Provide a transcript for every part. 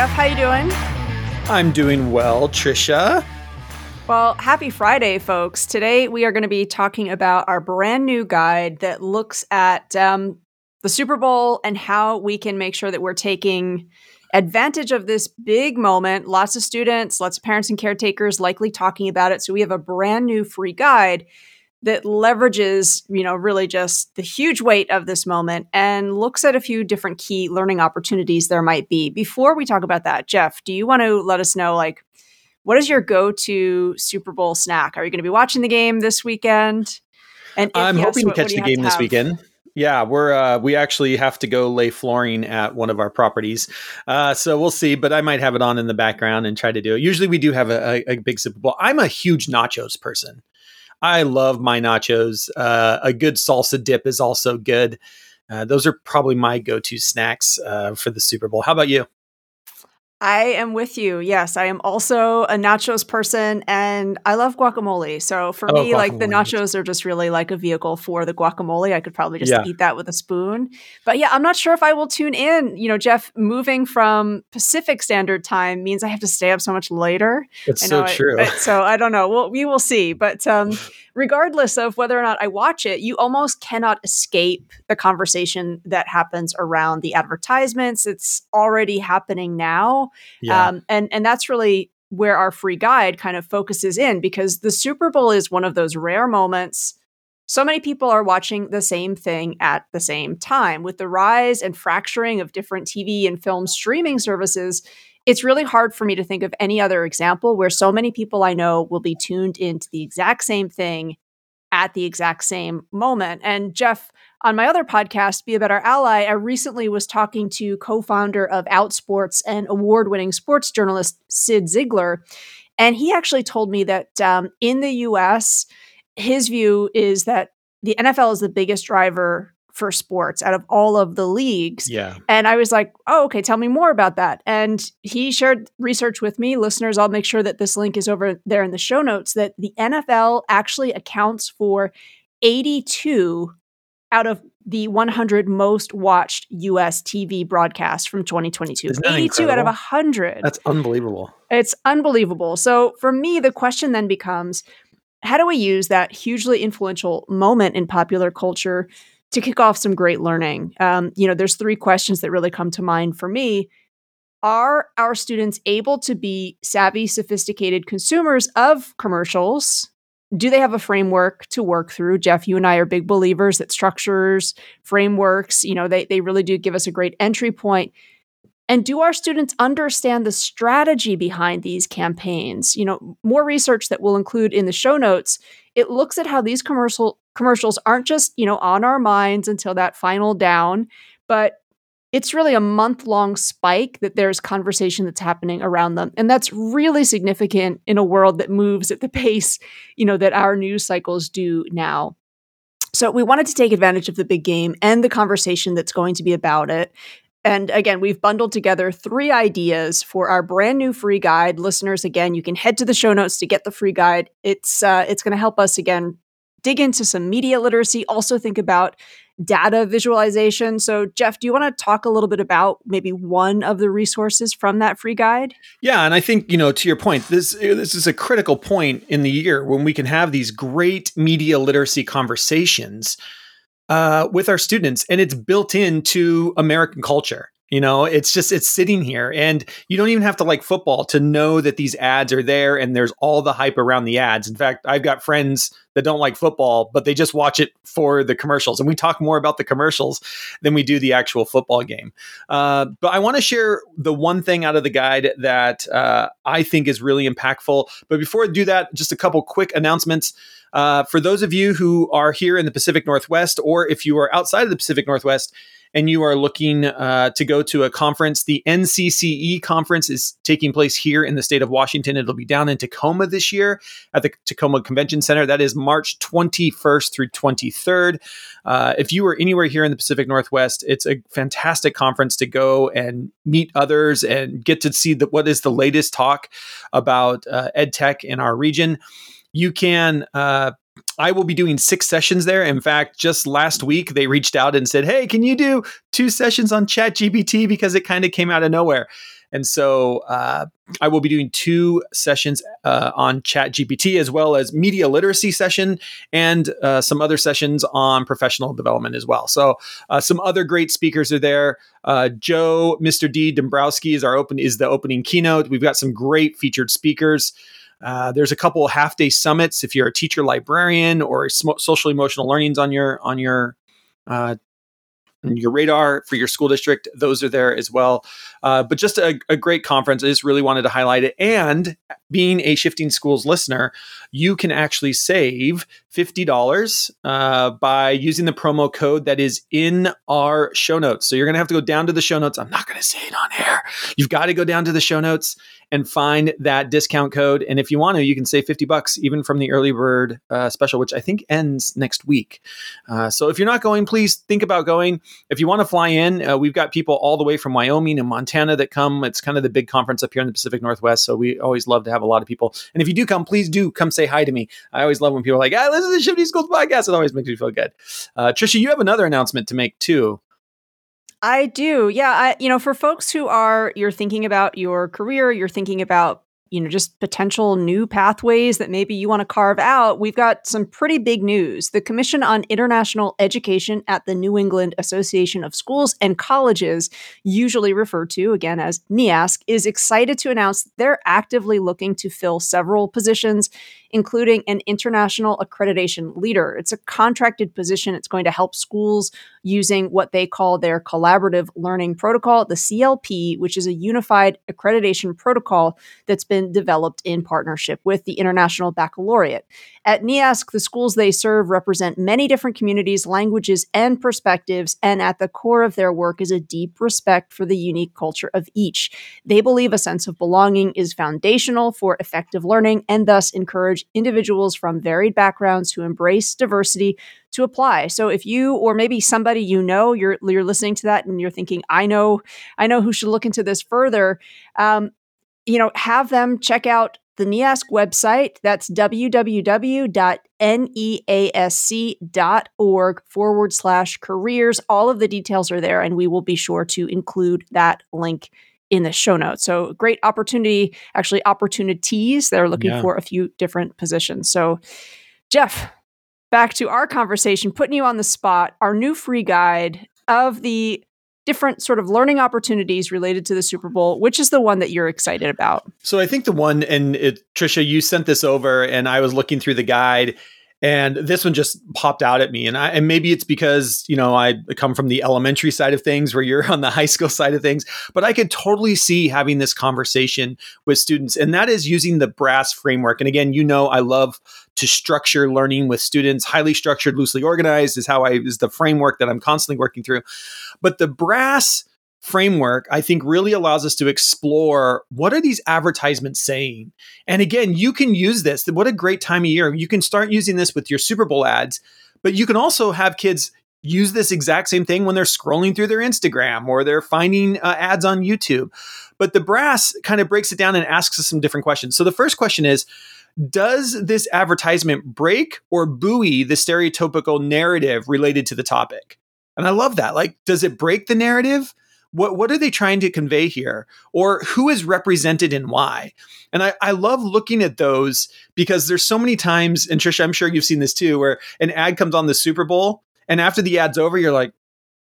Jeff. How you doing? I'm doing well, Tricia. Well, happy Friday, folks. Today we are going to be talking about our brand new guide that looks at um, the Super Bowl and how we can make sure that we're taking advantage of this big moment. Lots of students, lots of parents and caretakers likely talking about it. So we have a brand new free guide that leverages, you know, really just the huge weight of this moment and looks at a few different key learning opportunities there might be. Before we talk about that, Jeff, do you want to let us know like what is your go-to Super Bowl snack? Are you going to be watching the game this weekend? And I'm yes, hoping what, to catch the game this weekend. Yeah, we're uh, we actually have to go lay flooring at one of our properties, uh, so we'll see. But I might have it on in the background and try to do it. Usually, we do have a, a, a big Super Bowl. I'm a huge nachos person. I love my nachos. Uh, a good salsa dip is also good. Uh, those are probably my go-to snacks uh, for the Super Bowl. How about you? I am with you. Yes, I am also a nachos person and I love guacamole. So for oh, me, like the nachos are just really like a vehicle for the guacamole. I could probably just yeah. eat that with a spoon. But yeah, I'm not sure if I will tune in. You know, Jeff, moving from Pacific Standard Time means I have to stay up so much later. It's so true. I, so I don't know. Well, we will see. But um, regardless of whether or not I watch it, you almost cannot escape the conversation that happens around the advertisements. It's already happening now. Yeah. Um, and, and that's really where our free guide kind of focuses in because the Super Bowl is one of those rare moments. So many people are watching the same thing at the same time. With the rise and fracturing of different TV and film streaming services, it's really hard for me to think of any other example where so many people I know will be tuned into the exact same thing at the exact same moment. And Jeff, on my other podcast, Be a Better Ally, I recently was talking to co founder of Outsports and award winning sports journalist Cyd Zeigler. And he actually told me that um, in the US, his view is that the NFL is the biggest driver for sports out of all of the leagues. Yeah. And I was like, oh, okay, tell me more about that. And he shared research with me. Listeners, I'll make sure that this link is over there in the show notes that the NFL actually accounts for 82 out of the 100 most watched US TV broadcasts from 2022. 82 incredible? out of 100. That's unbelievable. It's unbelievable. So for me, the question then becomes how do we use that hugely influential moment in popular culture to kick off some great learning. Um, you know, there's three questions that really come to mind for me. Are our students able to be savvy, sophisticated consumers of commercials? Do they have a framework to work through? Jeff, you and I are big believers that structures, frameworks, you know, they, they really do give us a great entry point. And do our students understand the strategy behind these campaigns? You know, more research that we'll include in the show notes. It looks at how these commercial commercials aren't just, you know, on our minds until that final down, but it's really a month long spike that there's conversation that's happening around them. And that's really significant in a world that moves at the pace, you know, that our news cycles do now. So we wanted to take advantage of the big game and the conversation that's going to be about it and again, we've bundled together three ideas for our brand new free guide. Listeners, again, you can head to the show notes to get the free guide. It's uh, it's going to help us again dig into some media literacy. Also, think about data visualization. So, Jeff, do you want to talk a little bit about maybe one of the resources from that free guide? Yeah, and I think you know to your point, this this is a critical point in the year when we can have these great media literacy conversations uh, with our students, and it's built into American culture. You know, it's just it's sitting here, and you don't even have to like football to know that these ads are there, and there's all the hype around the ads. In fact, I've got friends that don't like football, but they just watch it for the commercials, and we talk more about the commercials than we do the actual football game. Uh, but I want to share the one thing out of the guide that uh, I think is really impactful. But before I do that, just a couple quick announcements. Uh, for those of you who are here in the Pacific Northwest, or if you are outside of the Pacific Northwest, and you are looking uh, to go to a conference, the NCCE conference is taking place here in the state of Washington. It'll be down in Tacoma this year at the Tacoma Convention Center. That is March 21st through 23rd. Uh, if you are anywhere here in the Pacific Northwest, it's a fantastic conference to go and meet others and get to see the, what is the latest talk about uh, ed tech in our region you can uh, I will be doing six sessions there. In fact, just last week they reached out and said, "Hey, can you do two sessions on Chat GPT because it kind of came out of nowhere." And so uh, I will be doing two sessions uh, on Chat GPT as well as media literacy session and uh, some other sessions on professional development as well. So uh, some other great speakers are there. Uh, Joe, Mr. D. Dombrowski is our open is the opening keynote. We've got some great featured speakers. Uh, there's a couple half day summits if you're a teacher librarian or sm- social emotional learnings on your on your uh, your radar for your school district. Those are there as well. Uh, but just a, a, great conference. I just really wanted to highlight it. And being a Shifting Schools listener, you can actually save $50 uh, by using the promo code that is in our show notes. So you're going to have to go down to the show notes. I'm not going to say it on air. You've got to go down to the show notes and find that discount code. And if you want to, you can save 50 bucks even from the early bird uh, special, which I think ends next week. Uh, so if you're not going, please think about going. If you want to fly in, uh, we've got people all the way from Wyoming and Montana that come. It's kind of the big conference up here in the Pacific Northwest. So we always love to have a lot of people. And if you do come, please do come say hi to me. I always love when people are like, ah, listen to the Shifting Schools podcast. It always makes me feel good. Uh, Tricia, you have another announcement to make too. I do. Yeah. I, you know, for folks who are, you're thinking about your career, you're thinking about you know, just potential new pathways that maybe you want to carve out, we've got some pretty big news. The Commission on International Education at the New England Association of Schools and Colleges, usually referred to again as NEASC, is excited to announce they're actively looking to fill several positions, including an international accreditation leader. It's a contracted position. It's going to help schools using what they call their collaborative learning protocol, the CLP, which is a unified accreditation protocol that's been developed in partnership with the International Baccalaureate. At NEASC, the schools they serve represent many different communities, languages, and perspectives, and at the core of their work is a deep respect for the unique culture of each. They believe a sense of belonging is foundational for effective learning and thus encourage individuals from varied backgrounds who embrace diversity to apply. So if you or maybe somebody you know you're you're listening to that and you're thinking I know I know who should look into this further, um, you know, have them check out the NEASC website. That's www.neasc.org forward slash careers. All of the details are there, and we will be sure to include that link in the show notes. So, great opportunity, actually, opportunities that are looking yeah. for a few different positions. So, Jeff, back to our conversation, putting you on the spot, our new free guide of the different sort of learning opportunities related to the Super Bowl. Which is the one that you're excited about? So I think the one, and it, Tricia, you sent this over, and I was looking through the guide, and this one just popped out at me. And I, and maybe it's because you know i come from the elementary side of things where you're on the high school side of things but i could totally see having this conversation with students. And that is using the brass framework. And again you know i love to structure learning with students. Highly structured loosely organized is how i is the framework that i'm constantly working through. But the brass framework i think really allows us to explore what are these advertisements saying? And again you can use this. What a great time of year. You can start using this with your super bowl ads but you can also have kids use this exact same thing when they're scrolling through their instagram or they're finding uh, ads on youtube. But the brass kind of breaks it down and asks us some different questions. So the first question is does this advertisement break or buoy the stereotypical narrative related to the topic? And i love that. Like does it break the narrative what what are they trying to convey here? Or who is represented and why? And I, I love looking at those because there's so many times and tricia i'm sure you've seen this too where an ad comes on the super bowl and after the ad's over you're like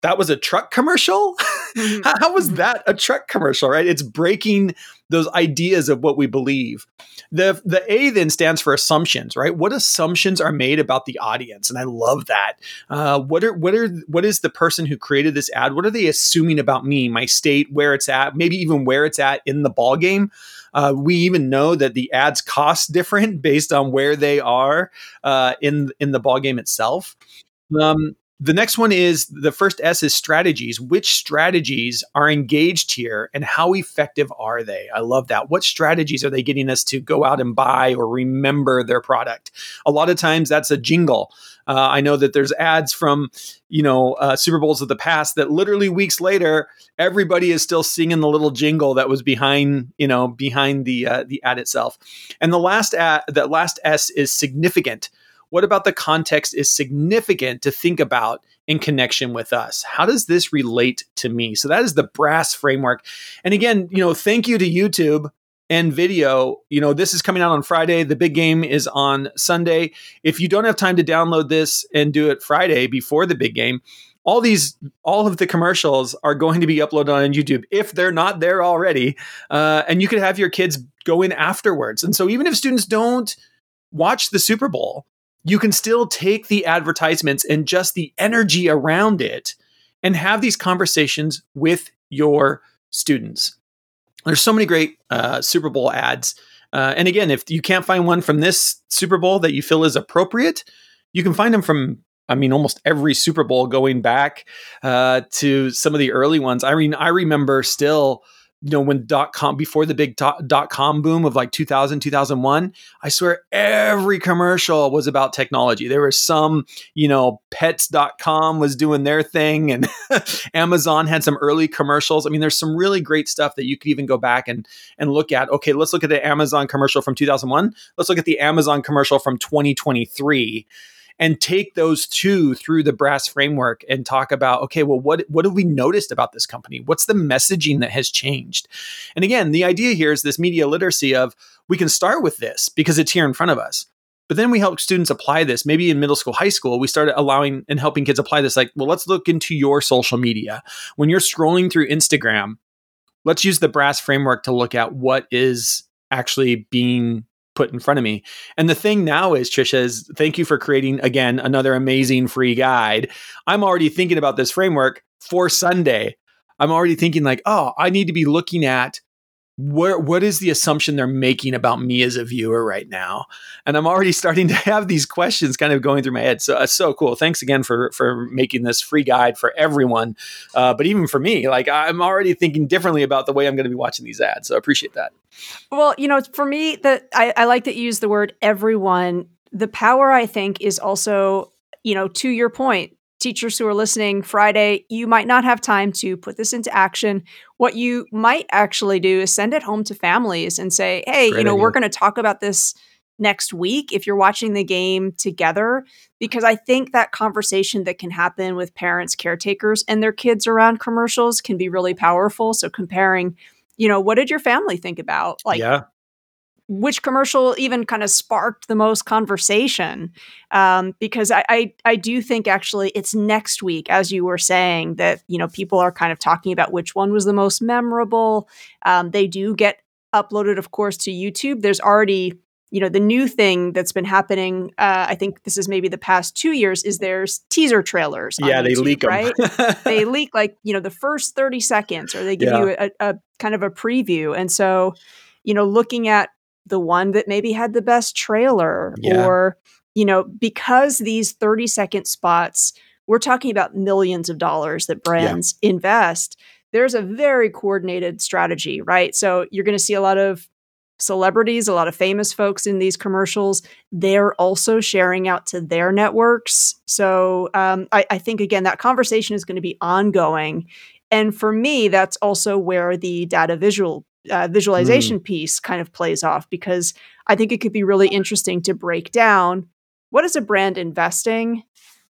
that was a truck commercial mm-hmm. how was mm-hmm. that a truck commercial right it's breaking those ideas of what we believe the the A then stands for assumptions, right? What assumptions are made about the audience, and I love that. Uh, what are what are what is the person who created this ad? What are they assuming about me, my state, where it's at, maybe even where it's at in the ball game? Uh, we even know that the ads cost different based on where they are uh, in in the ball game itself. Um, the next one is the first S is strategies. Which strategies are engaged here and how effective are they? I love that. What strategies are they getting us to go out and buy or remember their product? A lot of times that's a jingle. Uh, I know that there's ads from, you know, uh, Super Bowls of the past that literally weeks later, everybody is still singing the little jingle that was behind, you know, behind the uh, the ad itself. And the last ad, the last S is significant What about the context is significant to think about in connection with us? How does this relate to me? So that is the brass framework. And again, you know, thank you to YouTube and video. You know, this is coming out on Friday. The big game is on Sunday. If you don't have time to download this and do it Friday before the big game, all these all of the commercials are going to be uploaded on youtube if they're not there already uh, and you can have your kids go in afterwards and so even if students don't watch the super bowl you can still take the advertisements and just the energy around it and have these conversations with your students there's so many great uh, super bowl ads uh, and again if you can't find one from this super bowl that you feel is appropriate you can find them from I mean, almost every Super Bowl going back uh, to some of the early ones. I mean, I remember still, you know, when dot com before the big dot, com boom of like 2000, 2001, I swear every commercial was about technology. There was some, you know, pets.com was doing their thing and Amazon had some early commercials. I mean, there's some really great stuff that you could even go back and, and look at. Okay, let's look at the Amazon commercial from 2001. Let's look at the Amazon commercial from 2023 and take those two through the brass framework and talk about okay well what what have we noticed about this company? What's the messaging that has changed? And again the idea here is this media literacy of we can start with this because it's here in front of us. But then we help students apply this. Maybe in middle school high school we started allowing and helping kids apply this like well let's look into your social media. When you're scrolling through instagram let's use the brass framework to look at what is actually being put in front of me. And the thing now is, Tricia, is thank you for creating again another amazing free guide. I'm already thinking about this framework for Sunday. I'm already thinking like, oh, I need to be looking at where what is the assumption they're making about me as a viewer right now? And i'm already starting to have these questions kind of going through my head. So uh, so cool. Thanks again for for making this free guide for everyone uh, but even for me like i'm already thinking differently about the way i'm going to be watching these ads so i appreciate that. Well you know for me that I, I like to use the word everyone. The power i think is also you know to your point teachers who are listening Friday, you might not have time to put this into action. What you might actually do is send it home to families and say, hey, Great you know, idea. we're going to talk about this next week if you're watching the game together because I think that conversation that can happen with parents, caretakers, and their kids around commercials can be really powerful. So comparing, you know, what did your family think about? Like yeah which commercial even kind of sparked the most conversation um, because I, I, I do think actually it's next week as you were saying that you know people are kind of talking about which one was the most memorable um, they do get uploaded of course to youtube there's already you know the new thing that's been happening uh, i think this is maybe the past two years is there's teaser trailers yeah they leak them. right they leak like you know the first 30 seconds or they give yeah. you a, a kind of a preview and so you know looking at the one that maybe had the best trailer yeah. or you know because these 30 second spots we're talking about millions of dollars that brands yeah. invest there's a very coordinated strategy right so you're going to see a lot of celebrities a lot of famous folks in these commercials they're also sharing out to their networks so um, I, I think again that conversation is going to be ongoing and for me that's also where the data visual uh, visualization mm. piece kind of plays off because I think it could be really interesting to break down what is a brand investing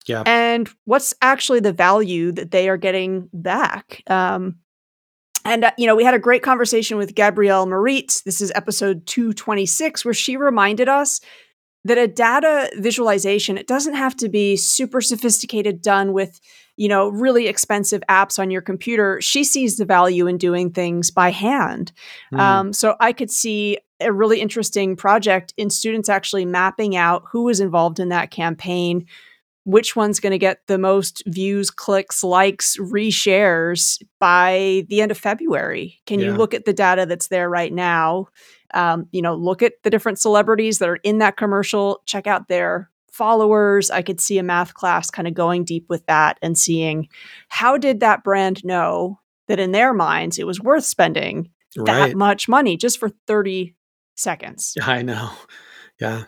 yeah. and what's actually the value that they are getting back. Um, and, uh, you know, we had a great conversation with Gabrielle Merite. This is episode 226, where she reminded us that a data visualization, it doesn't have to be super sophisticated, done with you know, really expensive apps on your computer, she sees the value in doing things by hand. Mm. Um, so I could see a really interesting project in students actually mapping out who was involved in that campaign, which one's going to get the most views, clicks, likes, reshares by the end of February. Can yeah. you look at the data that's there right now? Um, you know, look at the different celebrities that are in that commercial, check out their followers. I could see a math class kind of going deep with that and seeing how did that brand know that in their minds it was worth spending right. that much money just for 30 seconds. I know. Yeah.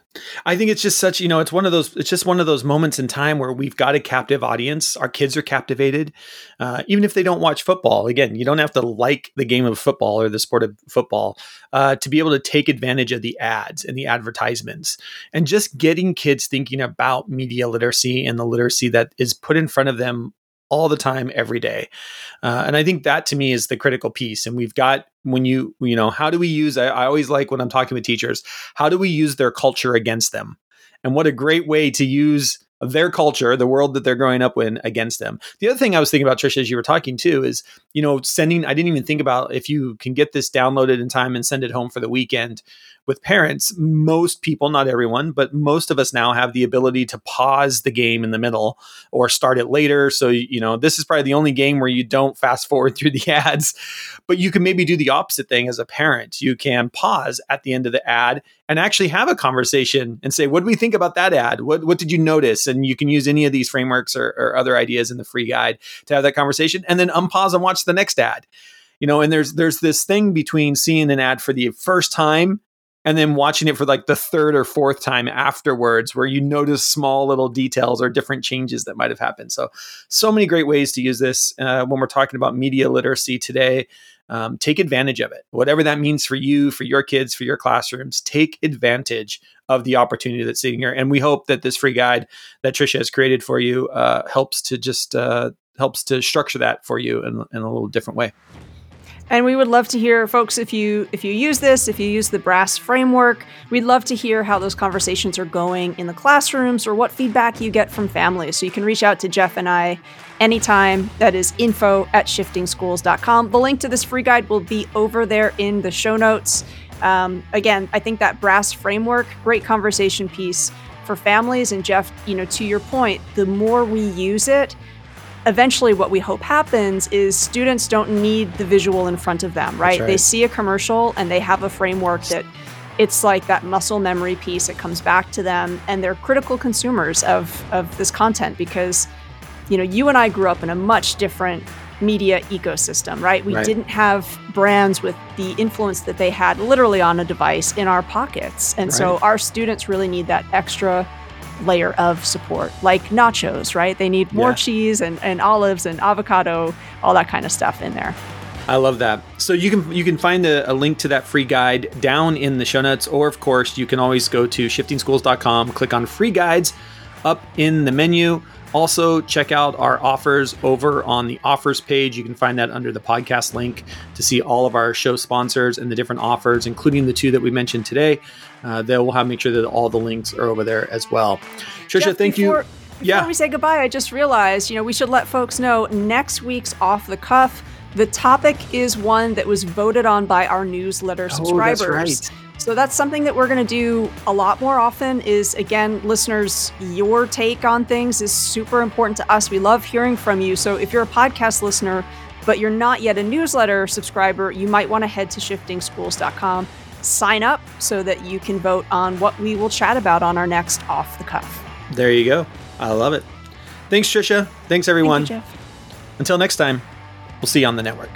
I think it's just such, you know, it's one of those, it's just one of those moments in time where we've got a captive audience. Our kids are captivated. Uh, even if they don't watch football, again, you don't have to like the game of football or the sport of football uh, to be able to take advantage of the ads and the advertisements and just getting kids thinking about media literacy and the literacy that is put in front of them all the time every day uh, and i think that to me is the critical piece and we've got when you you know how do we use I, I always like when i'm talking with teachers how do we use their culture against them and what a great way to use their culture, the world that they're growing up in against them. The other thing I was thinking about, Tricia, as you were talking too, is, you know, sending, I didn't even think about if you can get this downloaded in time and send it home for the weekend with parents, most people, not everyone, but most of us now have the ability to pause the game in the middle or start it later. So, you know, this is probably the only game where you don't fast forward through the ads, but you can maybe do the opposite thing as a parent. You can pause at the end of the ad and actually have a conversation and say, what do we think about that ad? What, what did you notice? And you can use any of these frameworks or, or other ideas in the free guide to have that conversation and then unpause and watch the next ad you know and there's there's this thing between seeing an ad for the first time and then watching it for like the third or fourth time afterwards where you notice small little details or different changes that might have happened. So so many great ways to use this uh, when we're talking about media literacy today. Um, take advantage of it. Whatever that means for you for your kids for your classrooms take advantage of the opportunity that's sitting here. And we hope that this free guide that tricia has created for you uh, helps to just uh, helps to structure that for you in, in a little different way and we would love to hear folks if you if you use this, if you use the brass framework, we'd love to hear how those conversations are going in the classrooms or what feedback you get from families. So you can reach out to Jeff and I anytime. That is info at shiftingschools.com. The link to this free guide will be over there in the show notes. Um, again, I think that brass framework, great conversation piece for families. And Jeff, you know, to your point, the more we use it, eventually what we hope happens is students don't need the visual in front of them, right? right? They see a commercial and they have a framework that it's like that muscle memory piece. It comes back to them and they're critical consumers of, of this content because, you know, you and I grew up in a much different media ecosystem, right? We right. didn't have brands with the influence that they had literally on a device in our pockets. And right. so our students really need that extra layer of support, like nachos, right? They need more yeah. cheese and, and olives and avocado, all that kind of stuff in there. I love that. So you can you can find a, a, link to that free guide down in the show notes, or of course you can always go to shiftingschools.com, click on free guides up in the menu. Also, check out our offers over on the offers page. You can find that under the podcast link to see all of our show sponsors and the different offers, including the two that we mentioned today. Uh, they will have make sure that all the links are over there as well. Tricia, Jeff, thank before, you. Before yeah. we say goodbye, I just realized, you know, we should let folks know next week's off the cuff. The topic is one that was voted on by our newsletter subscribers. Oh, that's right. So that's something that we're going to do a lot more often is again listeners your take on things is super important to us. We love hearing from you. So if you're a podcast listener but you're not yet a newsletter subscriber, you might want to head to shiftingschools.com, sign up so that you can vote on what we will chat about on our next off the cuff. There you go. I love it. Thanks Tricia. Thanks everyone. Thank you, Until next time, we'll see you on the network.